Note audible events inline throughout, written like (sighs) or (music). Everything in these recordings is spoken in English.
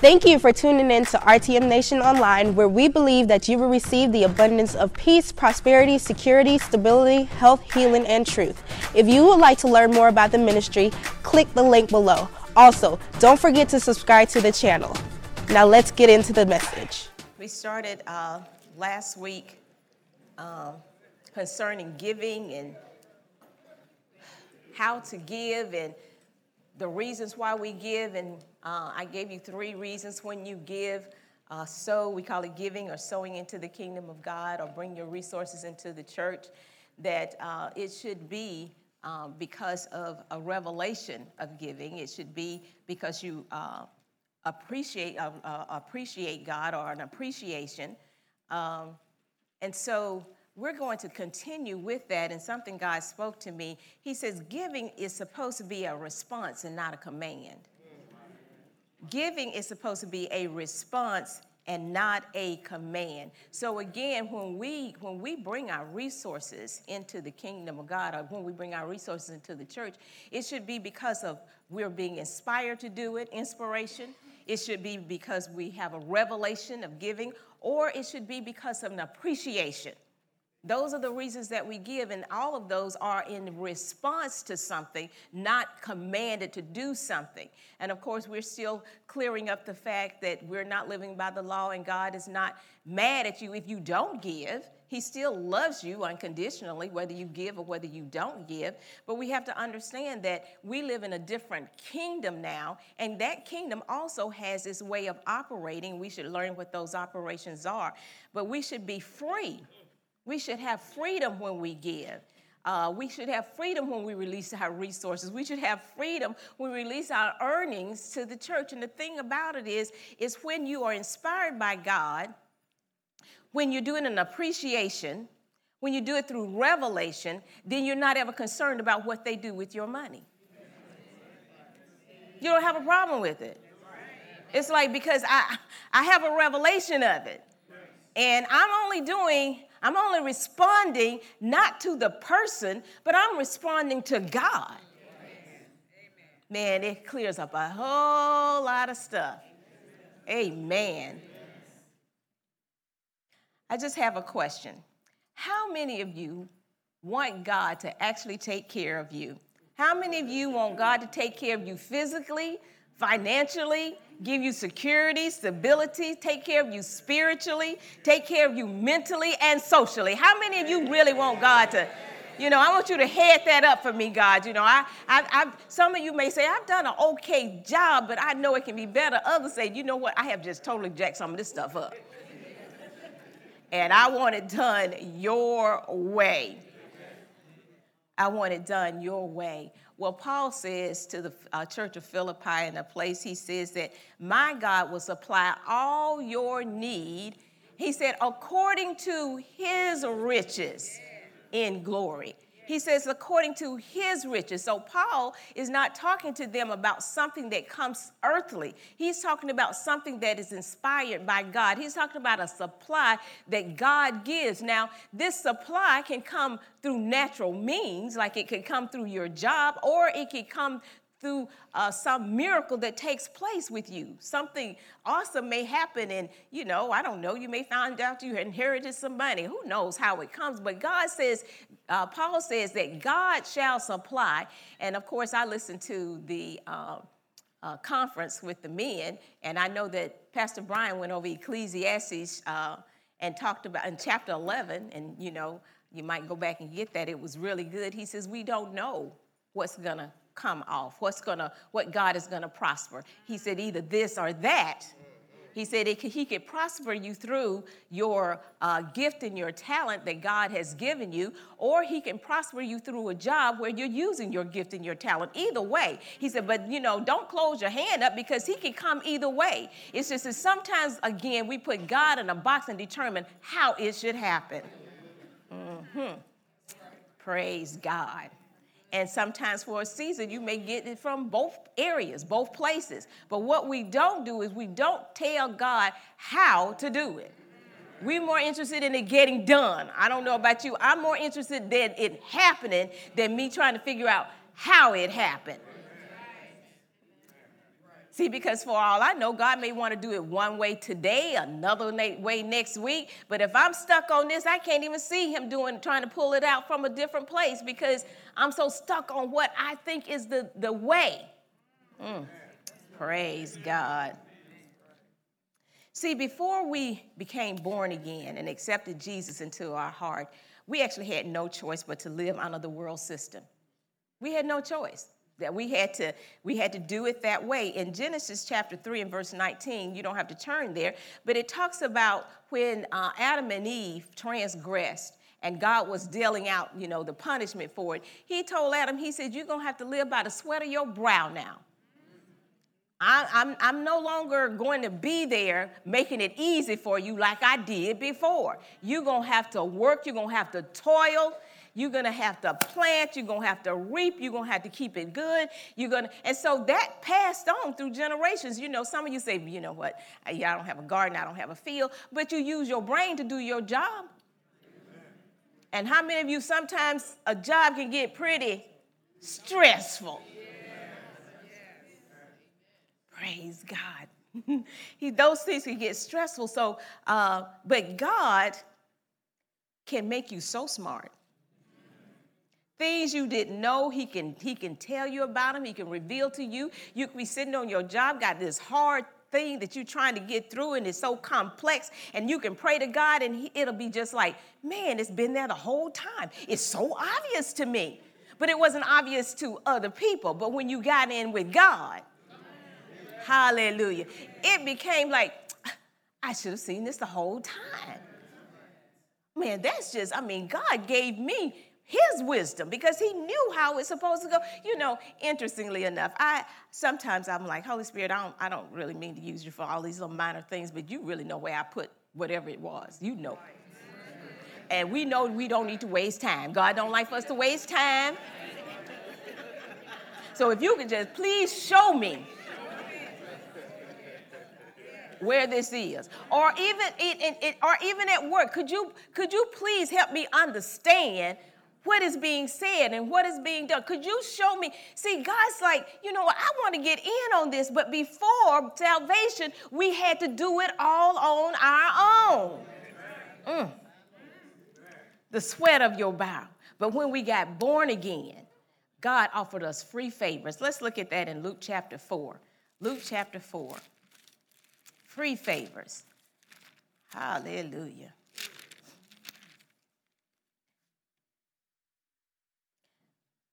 Thank you for tuning in to RTM Nation Online, where we believe that you will receive the abundance of peace, prosperity, security, stability, health, healing, and truth. If you would like to learn more about the ministry, click the link below. Also, don't forget to subscribe to the channel. Now let's get into the message. We started uh, last week um, concerning giving and how to give and the reasons why we give. And uh, I gave you three reasons when you give. Uh, sow, we call it giving or sowing into the kingdom of God or bring your resources into the church, that uh, it should be um, because of a revelation of giving. It should be because you uh, appreciate, uh, uh, appreciate God or an appreciation. Um, and so we're going to continue with that. And something God spoke to me. He says, giving is supposed to be a response and not a command. Giving is supposed to be a response and not a command. So again, when we when we bring our resources into the kingdom of God or when we bring our resources into the church, it should be because of we're being inspired to do it, inspiration. It should be because we have a revelation of giving or it should be because of an appreciation those are the reasons that we give, and all of those are in response to something, not commanded to do something. And of course, we're still clearing up the fact that we're not living by the law, and God is not mad at you if you don't give. He still loves you unconditionally, whether you give or whether you don't give. But we have to understand that we live in a different kingdom now, and that kingdom also has its way of operating. We should learn what those operations are. But we should be free we should have freedom when we give. Uh, we should have freedom when we release our resources. We should have freedom when we release our earnings to the church. And the thing about it is, is when you are inspired by God, when you're doing an appreciation, when you do it through revelation, then you're not ever concerned about what they do with your money. You don't have a problem with it. It's like because I I have a revelation of it. And I'm only doing I'm only responding not to the person, but I'm responding to God. Man, it clears up a whole lot of stuff. Amen. I just have a question. How many of you want God to actually take care of you? How many of you want God to take care of you physically, financially, give you security, stability, take care of you spiritually, take care of you mentally and socially. How many of you really want God to? You know, I want you to head that up for me, God. You know, I, I, I, some of you may say, I've done an okay job, but I know it can be better. Others say, you know what, I have just totally jacked some of this stuff up. and I want it done your way. I want it done your way. Well, Paul says to the uh, church of Philippi in a place, he says that my God will supply all your need. He said, according to his riches in glory. He says, according to his riches. So Paul is not talking to them about something that comes earthly. He's talking about something that is inspired by God. He's talking about a supply that God gives. Now, this supply can come through natural means, like it could come through your job, or it could come through uh, some miracle that takes place with you. Something awesome may happen, and you know, I don't know, you may find out you inherited some money. Who knows how it comes? But God says, uh, Paul says that God shall supply. And of course, I listened to the uh, uh conference with the men, and I know that Pastor Brian went over Ecclesiastes uh, and talked about in chapter 11, and you know, you might go back and get that. It was really good. He says, We don't know what's gonna come off, what's gonna, what God is gonna prosper. He said either this or that. He said could, he could prosper you through your uh, gift and your talent that God has given you, or he can prosper you through a job where you're using your gift and your talent. Either way, he said, but you know, don't close your hand up because he can come either way. It's just that sometimes, again, we put God in a box and determine how it should happen. Mm-hmm. Praise God. And sometimes for a season, you may get it from both areas, both places. But what we don't do is we don't tell God how to do it. We're more interested in it getting done. I don't know about you. I'm more interested in it happening than me trying to figure out how it happened. See, because for all I know, God may want to do it one way today, another way next week. But if I'm stuck on this, I can't even see Him doing, trying to pull it out from a different place because I'm so stuck on what I think is the, the way. Mm. Praise God. See, before we became born again and accepted Jesus into our heart, we actually had no choice but to live under the world system. We had no choice that we had to we had to do it that way in genesis chapter 3 and verse 19 you don't have to turn there but it talks about when uh, adam and eve transgressed and god was dealing out you know the punishment for it he told adam he said you're going to have to live by the sweat of your brow now I, I'm, I'm no longer going to be there making it easy for you like I did before. You're going to have to work, you're going to have to toil, you're gonna have to plant, you're gonna have to reap, you're gonna have to keep it good. You're gonna, and so that passed on through generations. You know, some of you say, you know what, yeah, I don't have a garden, I don't have a field, but you use your brain to do your job. And how many of you sometimes a job can get pretty stressful? Praise God. (laughs) he, those things can get stressful. So, uh, but God can make you so smart Things you didn't know, he can, he can tell you about them, he can reveal to you. You can be sitting on your job, got this hard thing that you're trying to get through, and it's so complex, and you can pray to God, and he, it'll be just like, man, it's been there the whole time. It's so obvious to me. But it wasn't obvious to other people. But when you got in with God, hallelujah, it became like, ah, I should have seen this the whole time. Man, that's just, I mean, God gave me his wisdom because he knew how it's supposed to go. You know, interestingly enough, I sometimes I'm like, Holy Spirit, I don't, I don't really mean to use you for all these little minor things, but you really know where I put whatever it was. You know. And we know we don't need to waste time. God don't like for us to waste time. So if you could just please show me where this is or even it, it, or even at work could you could you please help me understand what is being said and what is being done. Could you show me? See, God's like, you know, I want to get in on this, but before salvation, we had to do it all on our own. Mm. The sweat of your brow. But when we got born again, God offered us free favors. Let's look at that in Luke chapter 4. Luke chapter 4. Free favors. Hallelujah.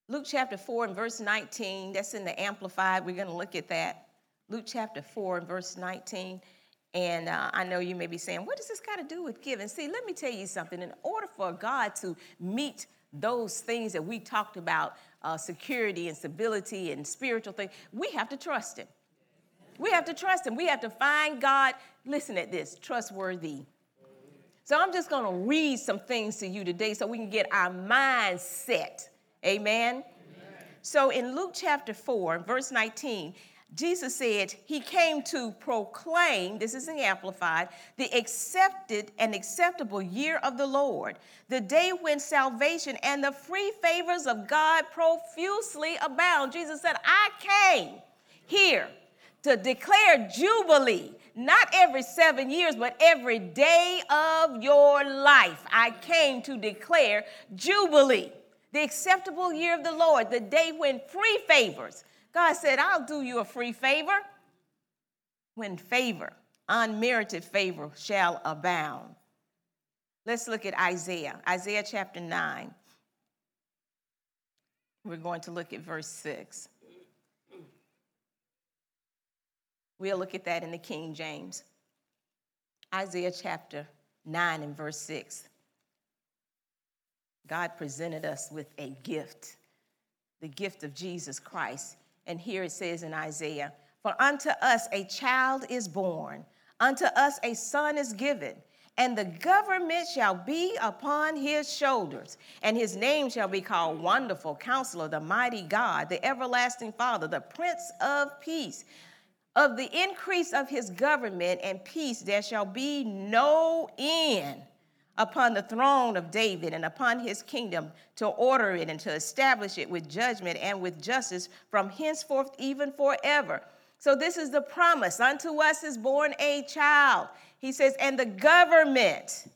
Luke chapter 4 and verse 19, that's in the Amplified. We're going to look at that. Luke chapter 4 and verse 19. And uh, I know you may be saying, what does this got to do with giving? See, let me tell you something. In order for God to meet those things that we talked about, uh, security and stability and spiritual things, we have to trust Him. We have to trust Him. We have to find God, listen at this, trustworthy. So I'm just going to read some things to you today so we can get our mind set Amen? Amen? So in Luke chapter 4, verse 19, Jesus said he came to proclaim, this is in Amplified, the accepted and acceptable year of the Lord, the day when salvation and the free favors of God profusely abound. Jesus said, I came here to declare jubilee, not every seven years, but every day of your life. I came to declare jubilee the acceptable year of the Lord, the day when free favors. God said, I'll do you a free favor when favor, unmerited favor, shall abound. Let's look at Isaiah, Isaiah chapter 9. We're going to look at verse 6. We'll look at that in the King James. Isaiah chapter 9 and verse 6. God presented us with a gift, the gift of Jesus Christ. And here it says in Isaiah, For unto us a child is born, unto us a son is given, and the government shall be upon his shoulders, and his name shall be called Wonderful Counselor, the Mighty God, the Everlasting Father, the Prince of Peace. Of the increase of his government and peace there shall be no end upon the throne of David and upon his kingdom to order it and to establish it with judgment and with justice from henceforth even forever. So this is the promise. Unto us is born a child. He says, and the government,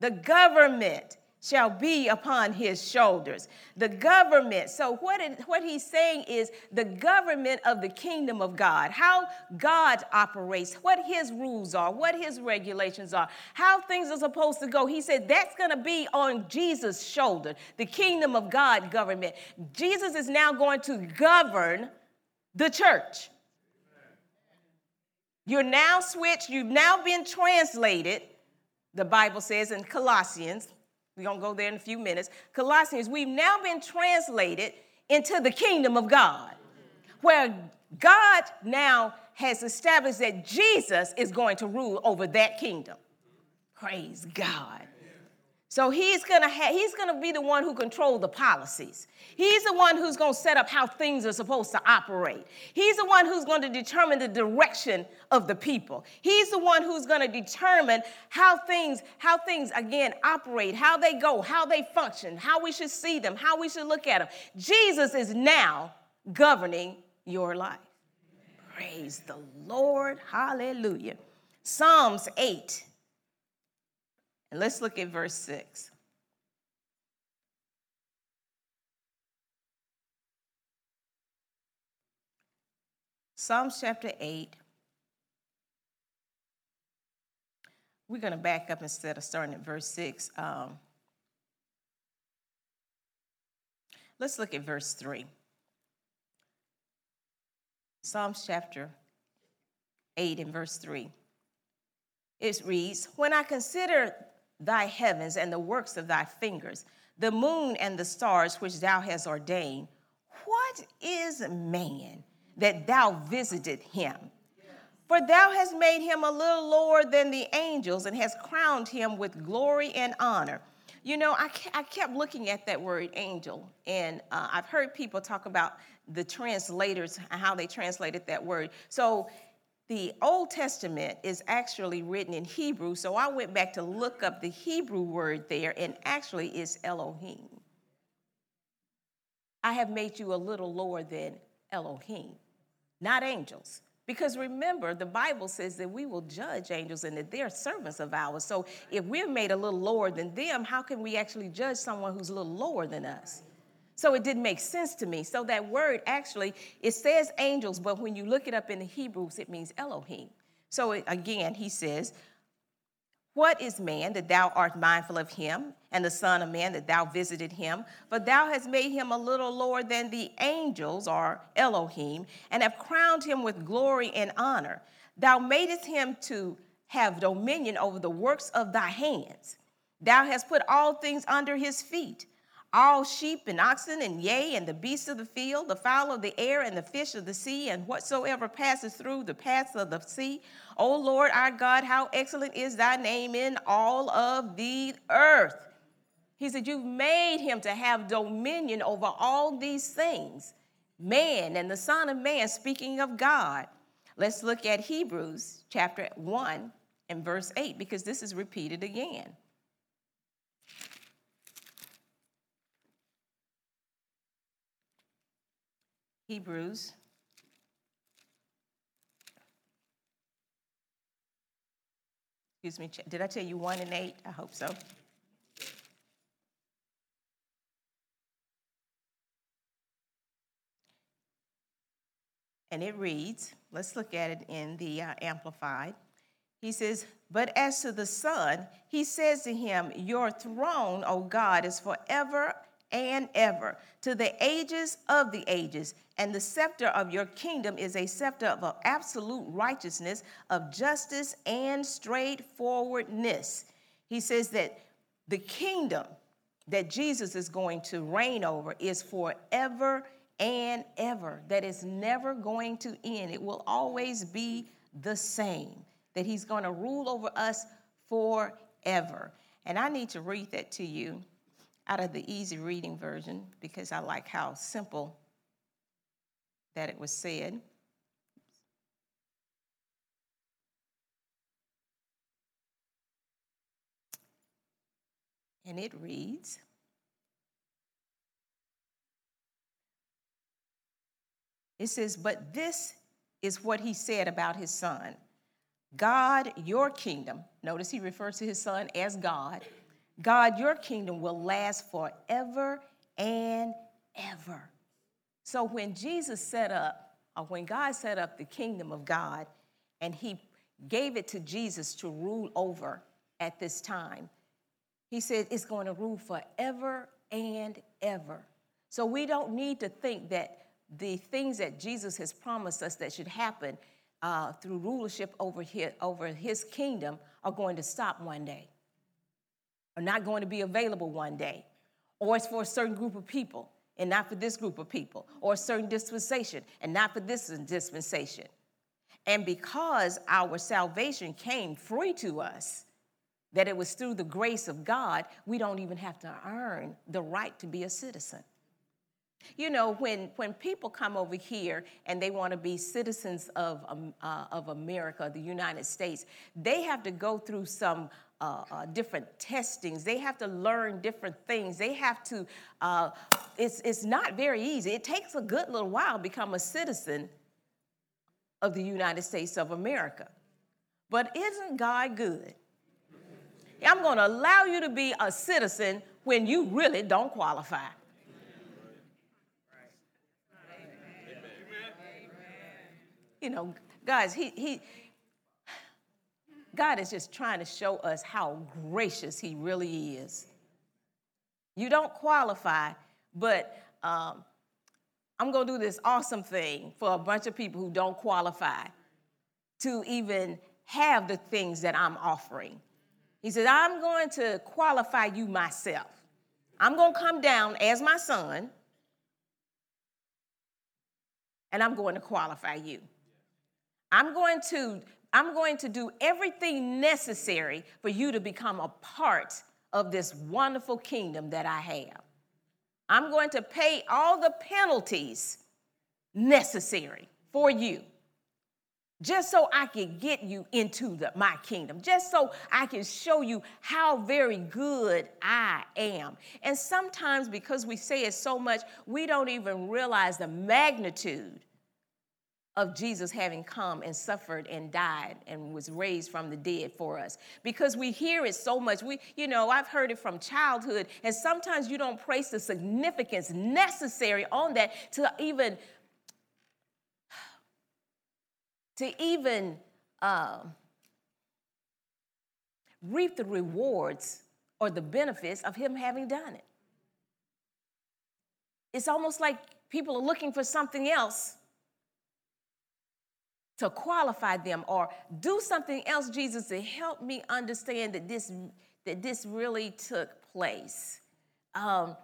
the government shall be upon his shoulders. The government. So, what, it, what he's saying is the government of the kingdom of God, how God operates, what his rules are, what his regulations are, how things are supposed to go. He said that's going to be on Jesus' shoulder, the kingdom of God government. Jesus is now going to govern the church. You're now switched, you've now been translated, the Bible says in Colossians, we're going to go there in a few minutes. Colossians, we've now been translated into the kingdom of God, where God now has established that Jesus is going to rule over that kingdom. Praise God. So he's gonna ha- he's gonna be the one who controls the policies. He's the one who's gonna set up how things are supposed to operate. He's the one who's gonna determine the direction of the people. He's the one who's gonna determine how things, how things again operate, how they go, how they function, how we should see them, how we should look at them. Jesus is now governing your life. Praise the Lord. Hallelujah. Psalms 8 and let's look at verse 6. Psalms chapter 8. We're going to back up instead of starting at verse 6. Um, let's look at verse 3. Psalms chapter 8 and verse 3. It reads, When I consider thy heavens and the works of thy fingers, the moon and the stars which thou hast ordained. What is man that thou visited him? For thou hast made him a little lower than the angels and hast crowned him with glory and honor. You know, I, I kept looking at that word angel, and uh, I've heard people talk about the translators how they translated that word. So the Old Testament is actually written in Hebrew, so I went back to look up the Hebrew word there, and actually it's Elohim. I have made you a little lower than Elohim, not angels. Because remember, the Bible says that we will judge angels and that they're servants of ours. So if we're made a little lower than them, how can we actually judge someone who's a little lower than us? So it didn't make sense to me. So that word actually, it says angels, but when you look it up in the Hebrews, it means Elohim. So again, he says, What is man that thou art mindful of him, and the Son of Man that thou visited him? For thou hast made him a little lower than the angels, or Elohim, and have crowned him with glory and honor. Thou madest him to have dominion over the works of thy hands. Thou hast put all things under his feet all sheep and oxen, and yea, and the beasts of the field, the fowl of the air, and the fish of the sea, and whatsoever passes through the paths of the sea. O Lord our God, how excellent is thy name in all of the earth. He said, You've made him to have dominion over all these things. Man and the Son of Man, speaking of God. Let's look at Hebrews chapter 1 and verse 8, because this is repeated again. Hebrews. Excuse me, did I tell you one and eight? I hope so. And it reads, let's look at it in the uh, Amplified. He says, But as to the Son, he says to him, Your throne, O God, is forever and ever, to the ages of the ages. And the scepter of your kingdom is a scepter of absolute righteousness, of justice, and straightforwardness. He says that the kingdom that Jesus is going to reign over is forever and ever, that is never going to end. It will always be the same, that he's going to rule over us forever. And I need to read that to you out of the easy reading version because I like how simple that it was said. And it reads It says, But this is what he said about his son God, your kingdom, notice he refers to his son as God. God, your kingdom will last forever and ever. So when Jesus set up, or when God set up the kingdom of God, and he gave it to Jesus to rule over at this time, he said it's going to rule forever and ever. So we don't need to think that the things that Jesus has promised us that should happen uh, through rulership over his, over his kingdom are going to stop one day, are not going to be available one day, or it's for a certain group of people and not for this group of people, or a certain dispensation and not for this dispensation. And because our salvation came free to us, that it was through the grace of God, we don't even have to earn the right to be a citizen. You know, when, when people come over here and they want to be citizens of, um, uh, of America, the United States, they have to go through some uh, uh, different testings. They have to learn different things. They have to, uh, it's, it's not very easy. It takes a good little while to become a citizen of the United States of America. But isn't God good? I'm going to allow you to be a citizen when you really don't qualify. You know, guys, he, he, God is just trying to show us how gracious He really is. You don't qualify, but um, I'm going to do this awesome thing for a bunch of people who don't qualify to even have the things that I'm offering. He said, I'm going to qualify you myself. I'm going to come down as my son, and I'm going to qualify you. I'm going to I'm going to do everything necessary for you to become a part of this wonderful kingdom that I have. I'm going to pay all the penalties necessary for you just so I can get you into the, my kingdom, just so I can show you how very good I am. And sometimes, because we say it so much, we don't even realize the magnitude of Jesus having come and suffered and died and was raised from the dead for us. Because we hear it so much. We, you know, I've heard it from childhood, and sometimes you don't place the significance necessary on that to even (sighs) to even uh, reap the rewards or the benefits of him having done it. It's almost like people are looking for something else to qualify them or do something else, Jesus, to help me understand that this, that this really took place. Um,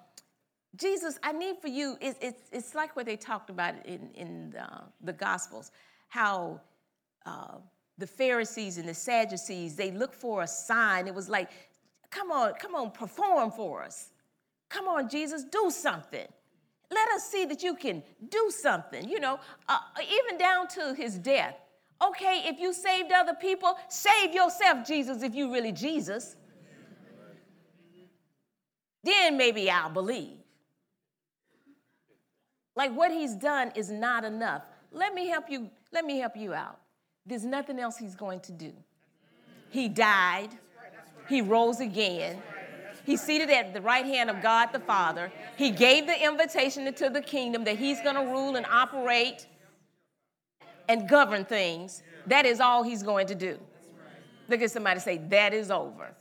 Jesus, I need for you, it's, it's, it's like what they talked about in, in the, Gospels how uh, the Pharisees and the Sadducees, they looked for a sign. It was like, come on, come on, perform for us. Come on, Jesus, do something. Let us see that you can do something, you know, uh, even down to his death. Okay, if you saved other people, save yourself, Jesus, if you really Jesus. Then maybe I'll believe. Like what he's done is not enough. Let me help you let me help you out. There's nothing else he's going to do. He died, he rose again. He's seated at the right hand of God the Father. He gave the invitation into the kingdom that he's going to rule and operate and govern things. That is all he's going to do. Look at somebody say, That is over.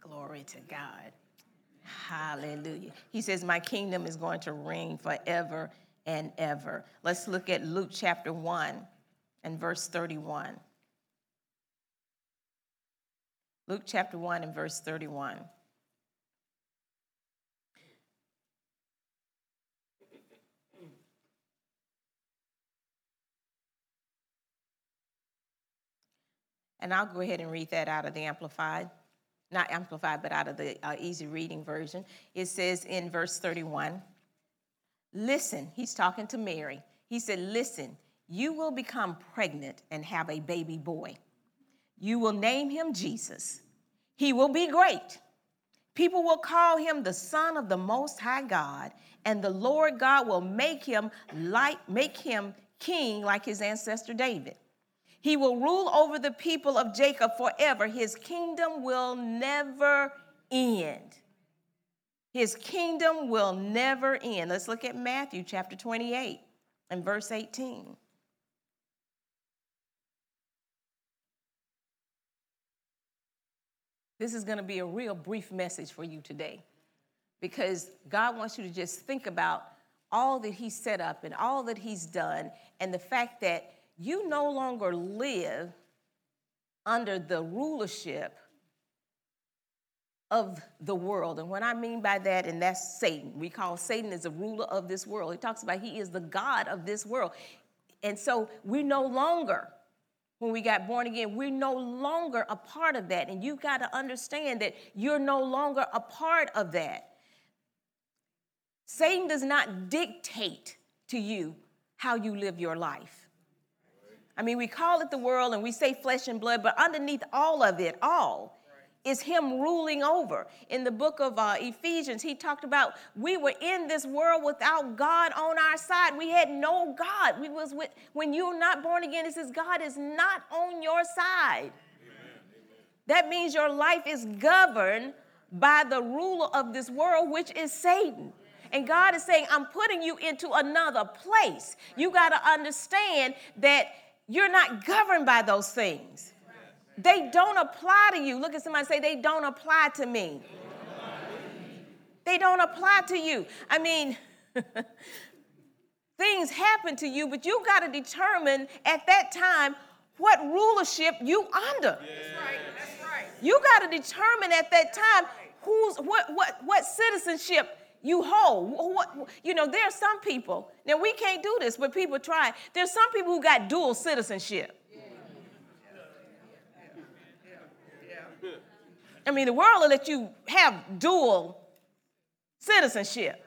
Glory to God. Hallelujah. He says, My kingdom is going to reign forever and ever. Let's look at Luke chapter 1 and verse 31. Luke chapter 1 and verse 31. And I'll go ahead and read that out of the Amplified, not Amplified, but out of the uh, easy reading version. It says in verse 31 Listen, he's talking to Mary. He said, Listen, you will become pregnant and have a baby boy. You will name him Jesus. He will be great. People will call him the Son of the Most High God, and the Lord God will make him like make him king like his ancestor David. He will rule over the people of Jacob forever. His kingdom will never end. His kingdom will never end. Let's look at Matthew chapter 28 and verse 18. This is going to be a real brief message for you today because God wants you to just think about all that He's set up and all that He's done and the fact that you no longer live under the rulership of the world. And what I mean by that, and that's Satan. We call Satan as the ruler of this world. He talks about he is the God of this world. And so we no longer, when we got born again, we're no longer a part of that. And you've got to understand that you're no longer a part of that. Satan does not dictate to you how you live your life. I mean, we call it the world and we say flesh and blood, but underneath all of it, all, is him ruling over. In the book of uh, Ephesians, he talked about we were in this world without God on our side. We had no God. We was with, when you're not born again, it says God is not on your side. Amen. That means your life is governed by the ruler of this world, which is Satan. And God is saying, I'm putting you into another place. You got to understand that you're not governed by those things. They don't apply to you. Look at somebody say, they don't apply to me. They don't apply to you. I mean, (laughs) things happen to you, but you got to determine at that time what rulership you under. That's right. That's right. You got to determine at that time who's what what what citizenship you hold. What, you know, there are some people, now we can't do this, but people try. There's some people who got dual citizenship. I mean, the world will let you have dual citizenship.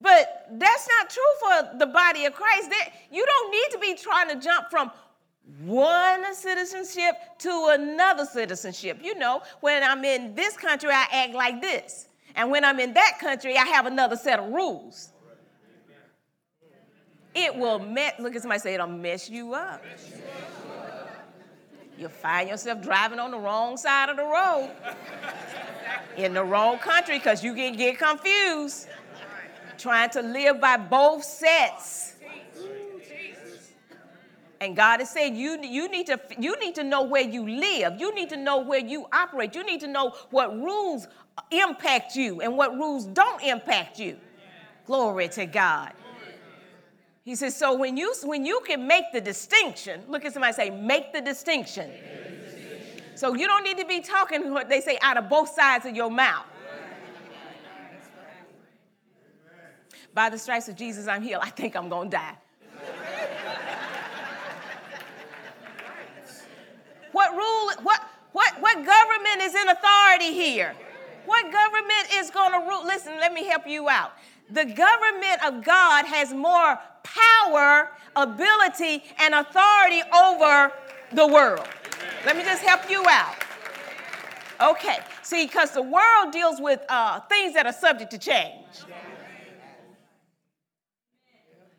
But that's not true for the body of Christ. You don't need to be trying to jump from one citizenship to another citizenship. You know, when I'm in this country, I act like this. And when I'm in that country, I have another set of rules. It will mess, look at somebody say, it'll mess you up. You'll find yourself driving on the wrong side of the road in the wrong country because you can get confused trying to live by both sets. And God is saying you, you, need to, you need to know where you live. You need to know where you operate. You need to know what rules impact you and what rules don't impact you. Glory to God. He says, so when you when you can make the distinction, look at somebody say, make the distinction. So you don't need to be talking what they say out of both sides of your mouth. By the stripes of Jesus, I'm healed. I think I'm gonna die. what rule, what, what, what government is in authority here? What government is going to rule? Listen, let me help you out. The government of God has more power, ability, and authority over the world. Let me just help you out. Okay, see, because the world deals with uh, things that are subject to change.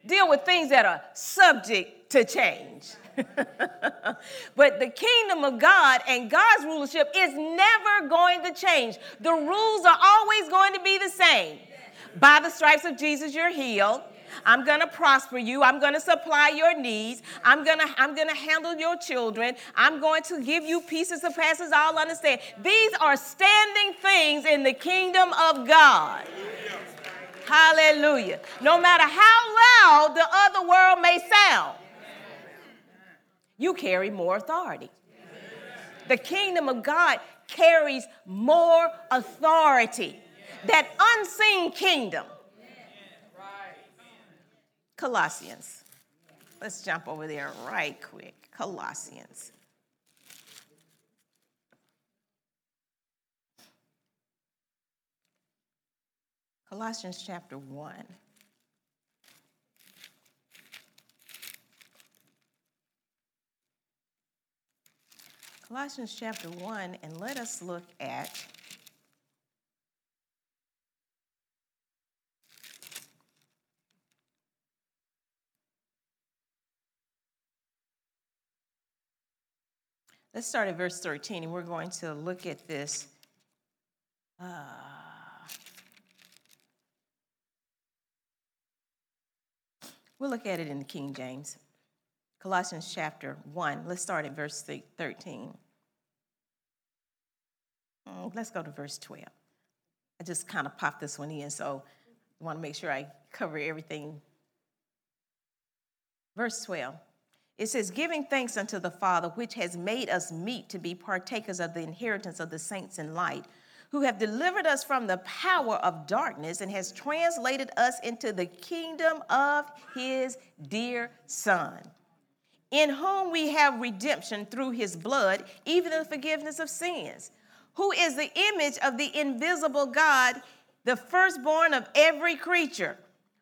Deal with things that are subject to change. (laughs) but the kingdom of God and God's rulership is never going to change. The rules are always going to be the same. By the stripes of Jesus, you're healed. I'm going to prosper you. I'm going to supply your needs. I'm going to I'm going to handle your children. I'm going to give you pieces of passes all understand. These are standing things in the kingdom of God. Hallelujah. No matter how loud the other world may sound, you carry more authority. The kingdom of God carries more authority. That unseen kingdom. Colossians. Let's jump over there right quick. Colossians. Colossians chapter 1. Colossians chapter 1, and let us look at Let's start at verse 13, and we're going to look at this. Uh, we'll look at it in the King James. Colossians chapter 1. Let's start at verse 13. Mm, let's go to verse 12. I just kind of popped this one in, so I want to make sure I cover everything. Verse 12. It says, Giving thanks unto the Father, which has made us meet to be partakers of the inheritance of the saints in light, who have delivered us from the power of darkness and has translated us into the kingdom of his dear Son, in whom we have redemption through his blood, even the forgiveness of sins, who is the image of the invisible God, the firstborn of every creature.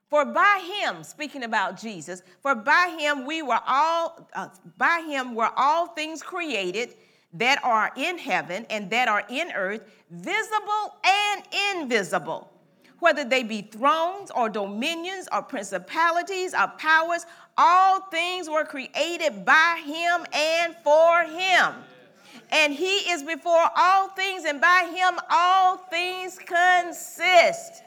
For by him, speaking about Jesus, for by him we were all, uh, by him were all things created that are in heaven and that are in earth, visible and invisible, whether they be thrones or dominions or principalities or powers, all things were created by him and for him. And he is before all things, and by him all things consist.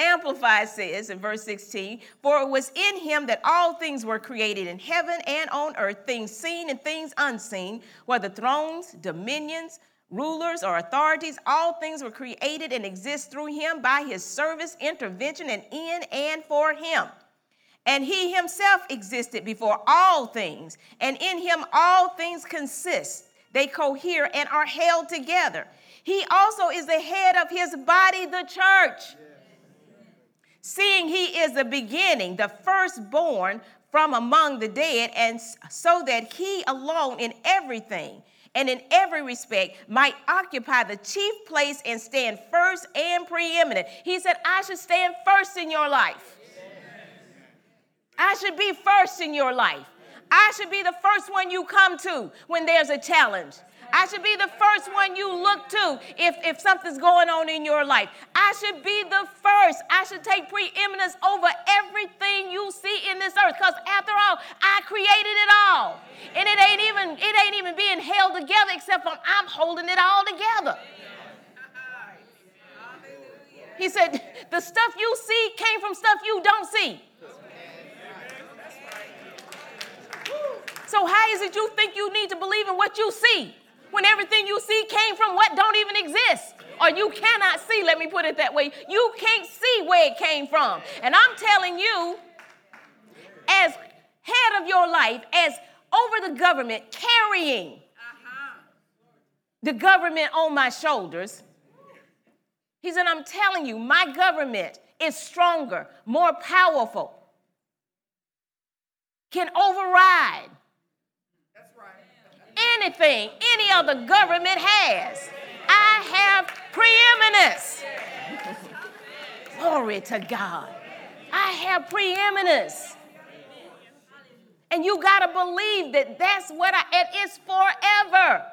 Amplified says in verse 16, For it was in him that all things were created in heaven and on earth, things seen and things unseen, whether thrones, dominions, rulers, or authorities, all things were created and exist through him by his service, intervention, and in and for him. And he himself existed before all things, and in him all things consist. They cohere and are held together. He also is the head of his body, the church seeing he is the beginning, the firstborn from among the dead, and so that he alone in everything and in every respect might occupy the chief place and stand first and preeminent. He said, I should stand first in your life. I should be first in your life. I should be the first one you come to when there's a challenge. I should be the first one you look to if, if something's going on in your life. I should be the first. I should take preeminence over everything you see in this earth. Because after all, I created it all. And it ain't even it ain't even being held together except for I'm holding it all together. He said, the stuff you see came from stuff you don't see. So how is it you think you need to believe in what you see? When everything you see came from what don't even exist. Or you cannot see, let me put it that way. You can't see where it came from. And I'm telling you, as head of your life, as over the government, carrying the government on my shoulders, he said, I'm telling you, my government is stronger, more powerful, can override anything any other government has. I have preeminence. Glory to God. I have preeminence. And you got to believe that that's what I, it is forever.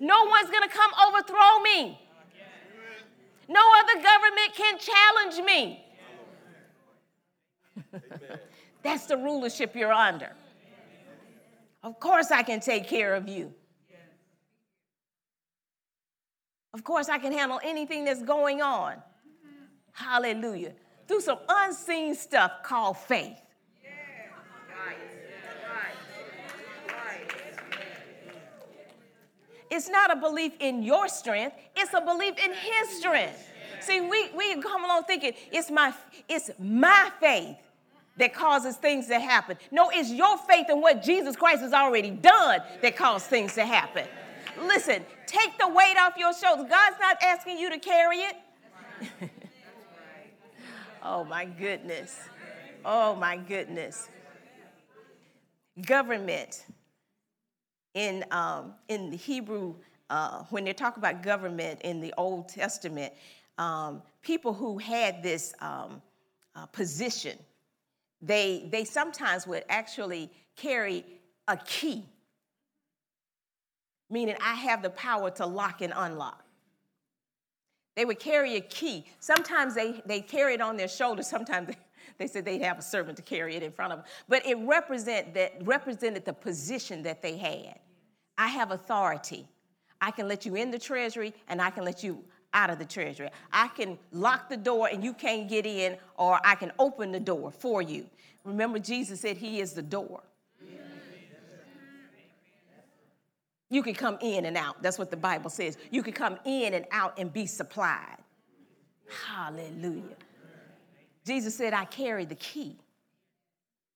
No one's going to come overthrow me. No other government can challenge me. (laughs) that's the rulership you're under. Of course, I can take care of you. Of course, I can handle anything that's going on. Hallelujah. Through some unseen stuff called faith. It's not a belief in your strength, it's a belief in his strength. See, we, we come along thinking it's my, it's my faith that causes things to happen. No, it's your faith in what Jesus Christ has already done that causes things to happen. Listen, take the weight off your shoulders. God's not asking you to carry it. (laughs) oh my goodness. Oh my goodness. Government in um, in the Hebrew, uh, when they talk about government in the Old Testament, um, people who had this um, uh, position they, they sometimes would actually carry a key, meaning I have the power to lock and unlock. They would carry a key. Sometimes they, they carry it on their shoulders. Sometimes they, (laughs) they said they'd have a servant to carry it in front of them. But it represent that, represented the position that they had. I have authority. I can let you in the treasury and I can let you out of the treasury. I can lock the door and you can't get in, or I can open the door for you. Remember, Jesus said He is the door. You can come in and out. That's what the Bible says. You can come in and out and be supplied. Hallelujah. Jesus said, I carry the key.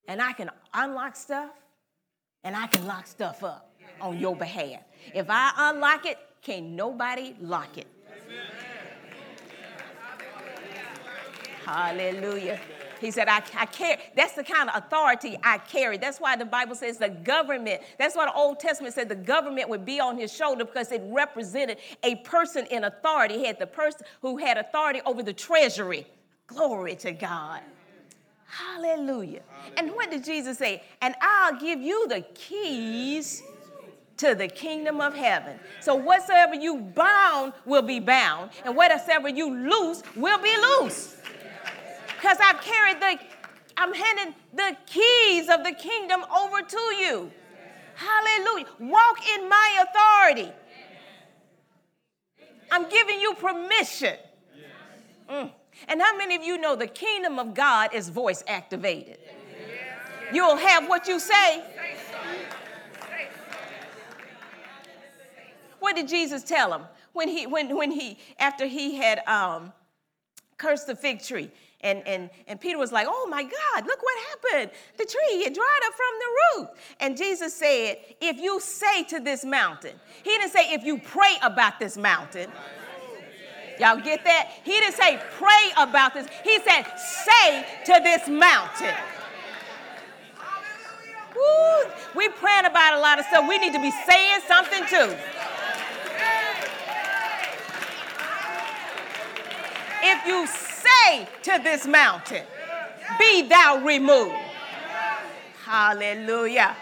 And I can unlock stuff and I can lock stuff up on your behalf. If I unlock it, can't nobody lock it. Hallelujah. He said, I, I carry. That's the kind of authority I carry. That's why the Bible says the government, that's why the Old Testament said the government would be on his shoulder because it represented a person in authority. He had the person who had authority over the treasury. Glory to God. Hallelujah. Hallelujah. And what did Jesus say? And I'll give you the keys to the kingdom of heaven. So whatsoever you bound will be bound, and whatsoever you loose will be loose because I've carried the, I'm handing the keys of the kingdom over to you. Hallelujah. Walk in my authority. I'm giving you permission. Mm. And how many of you know the kingdom of God is voice activated? You'll have what you say. What did Jesus tell him when he when when he after he had um, cursed the fig tree? And, and, and Peter was like, Oh my God, look what happened. The tree, it dried up from the root. And Jesus said, If you say to this mountain, He didn't say, If you pray about this mountain. Y'all get that? He didn't say, Pray about this. He said, Say to this mountain. Woo, we praying about a lot of stuff. We need to be saying something too. If you say to this mountain, Be thou removed. Hallelujah.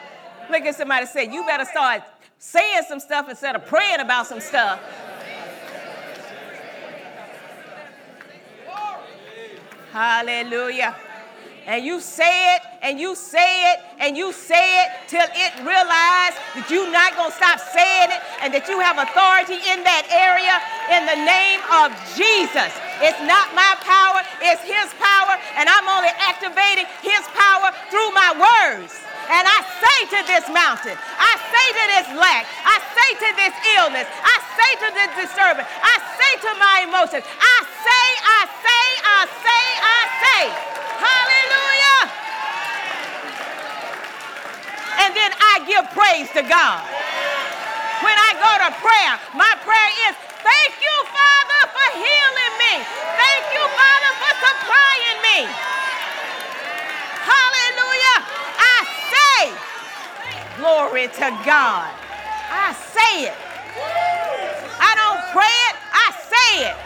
Look at somebody say, You better start saying some stuff instead of praying about some stuff. Hallelujah. And you say it and you say it and you say it till it realizes that you're not going to stop saying it and that you have authority in that area in the name of Jesus. It's not my power, it's His power, and I'm only activating His power through my words. And I say to this mountain, I say to this lack, I say to this illness, I say to this disturbance, I say to my emotions, I say, I say, I say, I say. Hallelujah. And then I give praise to God. When I go to prayer, my prayer is, Thank you, Father, for healing me. Thank you, Father, for supplying me. Hallelujah. I say, glory to God. I say it. I don't pray it, I say it.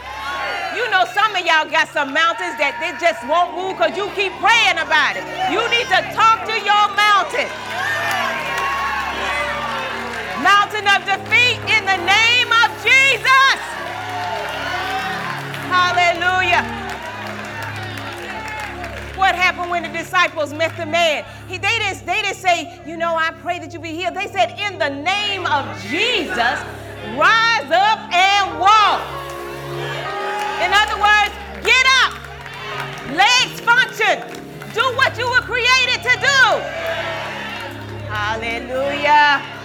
You know, some of y'all got some mountains that they just won't move because you keep praying about it. You need to talk to your mountain. Mountain of defeat in the name of Jesus. Hallelujah. What happened when the disciples met the man? He, they, didn't, they didn't say, you know, I pray that you be healed. They said, in the name of Jesus, rise up and walk. In other words, get up. Legs function. Do what you were created to do. Hallelujah.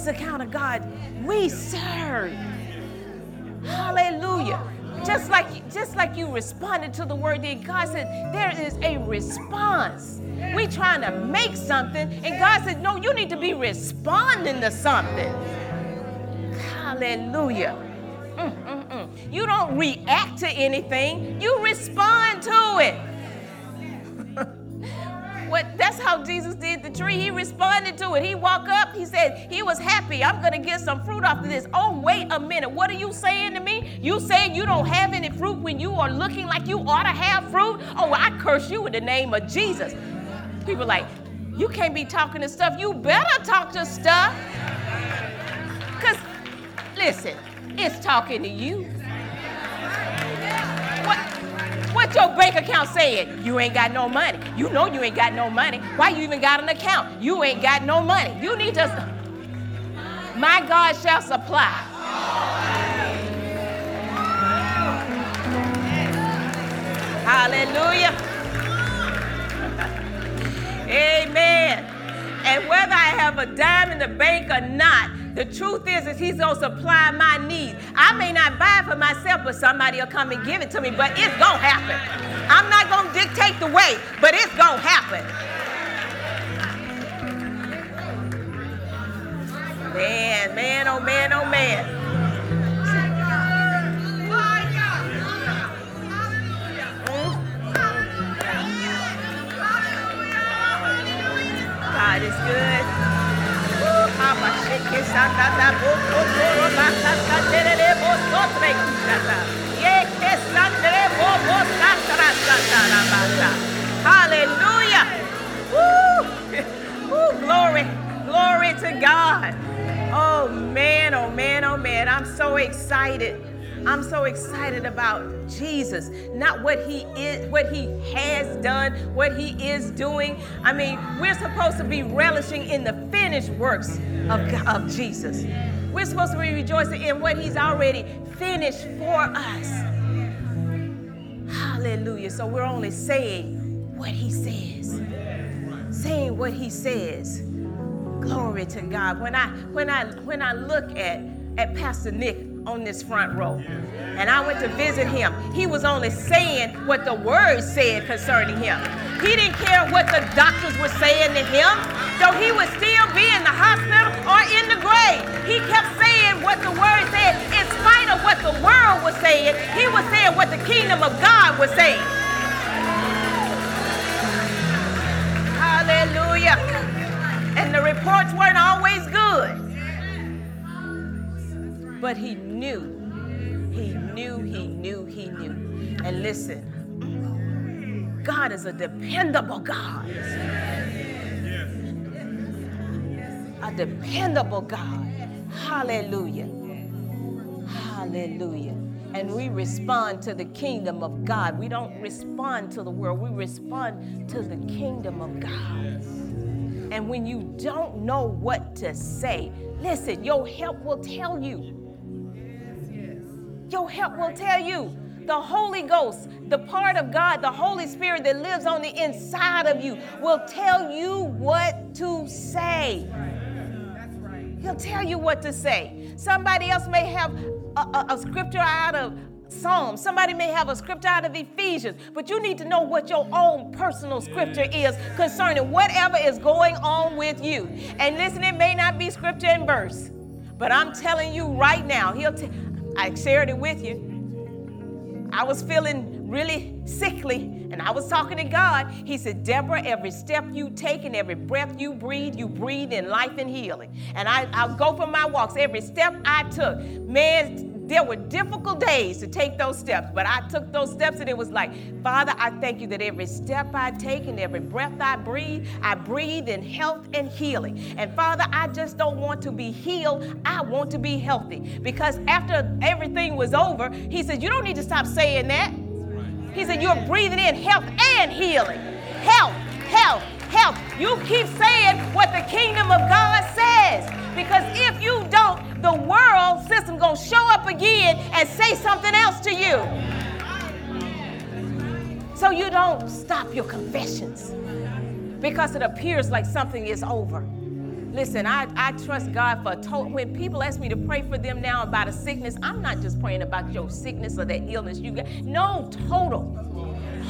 That's the kind of God we serve. Hallelujah. Just like just like you responded to the word that God said, there is a response. We trying to make something, and God said, no, you need to be responding to something. Hallelujah. Mm, mm, mm. You don't react to anything, you respond to it. What that's how Jesus did the tree. He responded to it. He walked up, he said, he was happy. I'm gonna get some fruit off of this. Oh, wait a minute. What are you saying to me? You saying you don't have any fruit when you are looking like you ought to have fruit? Oh, I curse you in the name of Jesus. People like, you can't be talking to stuff. You better talk to stuff. Because listen, it's talking to you. What your bank account saying? You ain't got no money. You know you ain't got no money. Why you even got an account? You ain't got no money. You need to. My God shall supply. Hallelujah. Amen. And whether I have a dime in the bank or not, the truth is, is he's gonna supply my needs. Myself, but somebody will come and give it to me. But it's gonna happen. I'm not gonna dictate the way, but it's gonna happen. Man, man, oh man, oh man. God is good. Hallelujah. Woo. Woo. Glory. Glory to God. Oh man, oh man, oh man. I'm so excited. I'm so excited about Jesus, not what he is, what he has done, what he is doing. I mean, we're supposed to be relishing in the finished works of, of Jesus. We're supposed to be rejoicing in what he's already finished for us. Hallelujah. So we're only saying what he says. Saying what he says. Glory to God. When I when I when I look at at Pastor Nick on this front row. And I went to visit him. He was only saying what the word said concerning him. He didn't care what the doctors were saying to him, though he would still be in the hospital or in the grave. He kept saying what the word said. In spite of what the world was saying, he was saying what the kingdom of God was saying. Hallelujah. And the reports weren't always good. But he knew, he knew, he knew, he knew. And listen, God is a dependable God. A dependable God. Hallelujah. Hallelujah. And we respond to the kingdom of God. We don't respond to the world, we respond to the kingdom of God. And when you don't know what to say, listen, your help will tell you. Your help will tell you. The Holy Ghost, the part of God, the Holy Spirit that lives on the inside of you, will tell you what to say. He'll tell you what to say. Somebody else may have a, a, a scripture out of Psalms. Somebody may have a scripture out of Ephesians, but you need to know what your own personal scripture is concerning whatever is going on with you. And listen, it may not be scripture and verse, but I'm telling you right now, he'll tell. I shared it with you. I was feeling really sickly, and I was talking to God. He said, Deborah, every step you take and every breath you breathe, you breathe in life and healing. And I, I'll go for my walks. Every step I took, man, there were difficult days to take those steps, but I took those steps and it was like, Father, I thank you that every step I take and every breath I breathe, I breathe in health and healing. And Father, I just don't want to be healed. I want to be healthy. Because after everything was over, he said, You don't need to stop saying that. He said, You're breathing in health and healing. Health, health, health. You keep saying what the kingdom of God says. Because if you don't, the world system gonna show up again and say something else to you. So you don't stop your confessions because it appears like something is over. Listen, I, I trust God for total. When people ask me to pray for them now about a sickness, I'm not just praying about your sickness or that illness you got. No, total.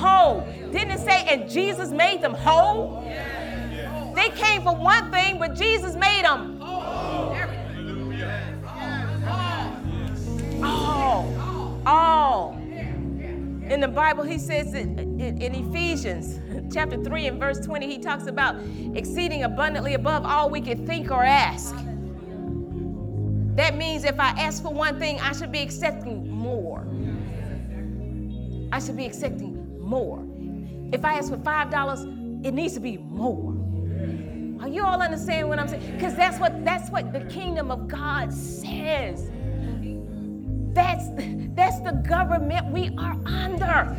Whole. Didn't it say, and Jesus made them whole? They came for one thing, but Jesus made them all. All. In the Bible, he says in, in Ephesians (laughs) chapter 3 and verse 20, he talks about exceeding abundantly above all we can think or ask. That means if I ask for one thing, I should be accepting more. I should be expecting more. If I ask for $5, it needs to be more. Are you all understanding what I'm saying? Because that's what that's what the kingdom of God says. That's, that's the government we are under.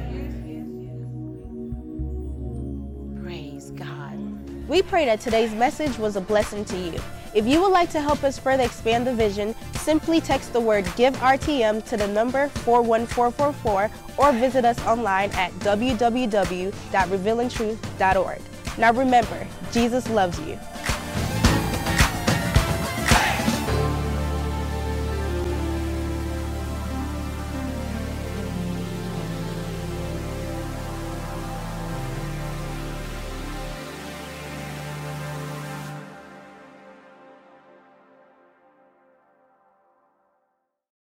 Praise God. We pray that today's message was a blessing to you. If you would like to help us further expand the vision, simply text the word Give RTM to the number 41444 or visit us online at www.revealingtruth.org. Now remember, Jesus loves you.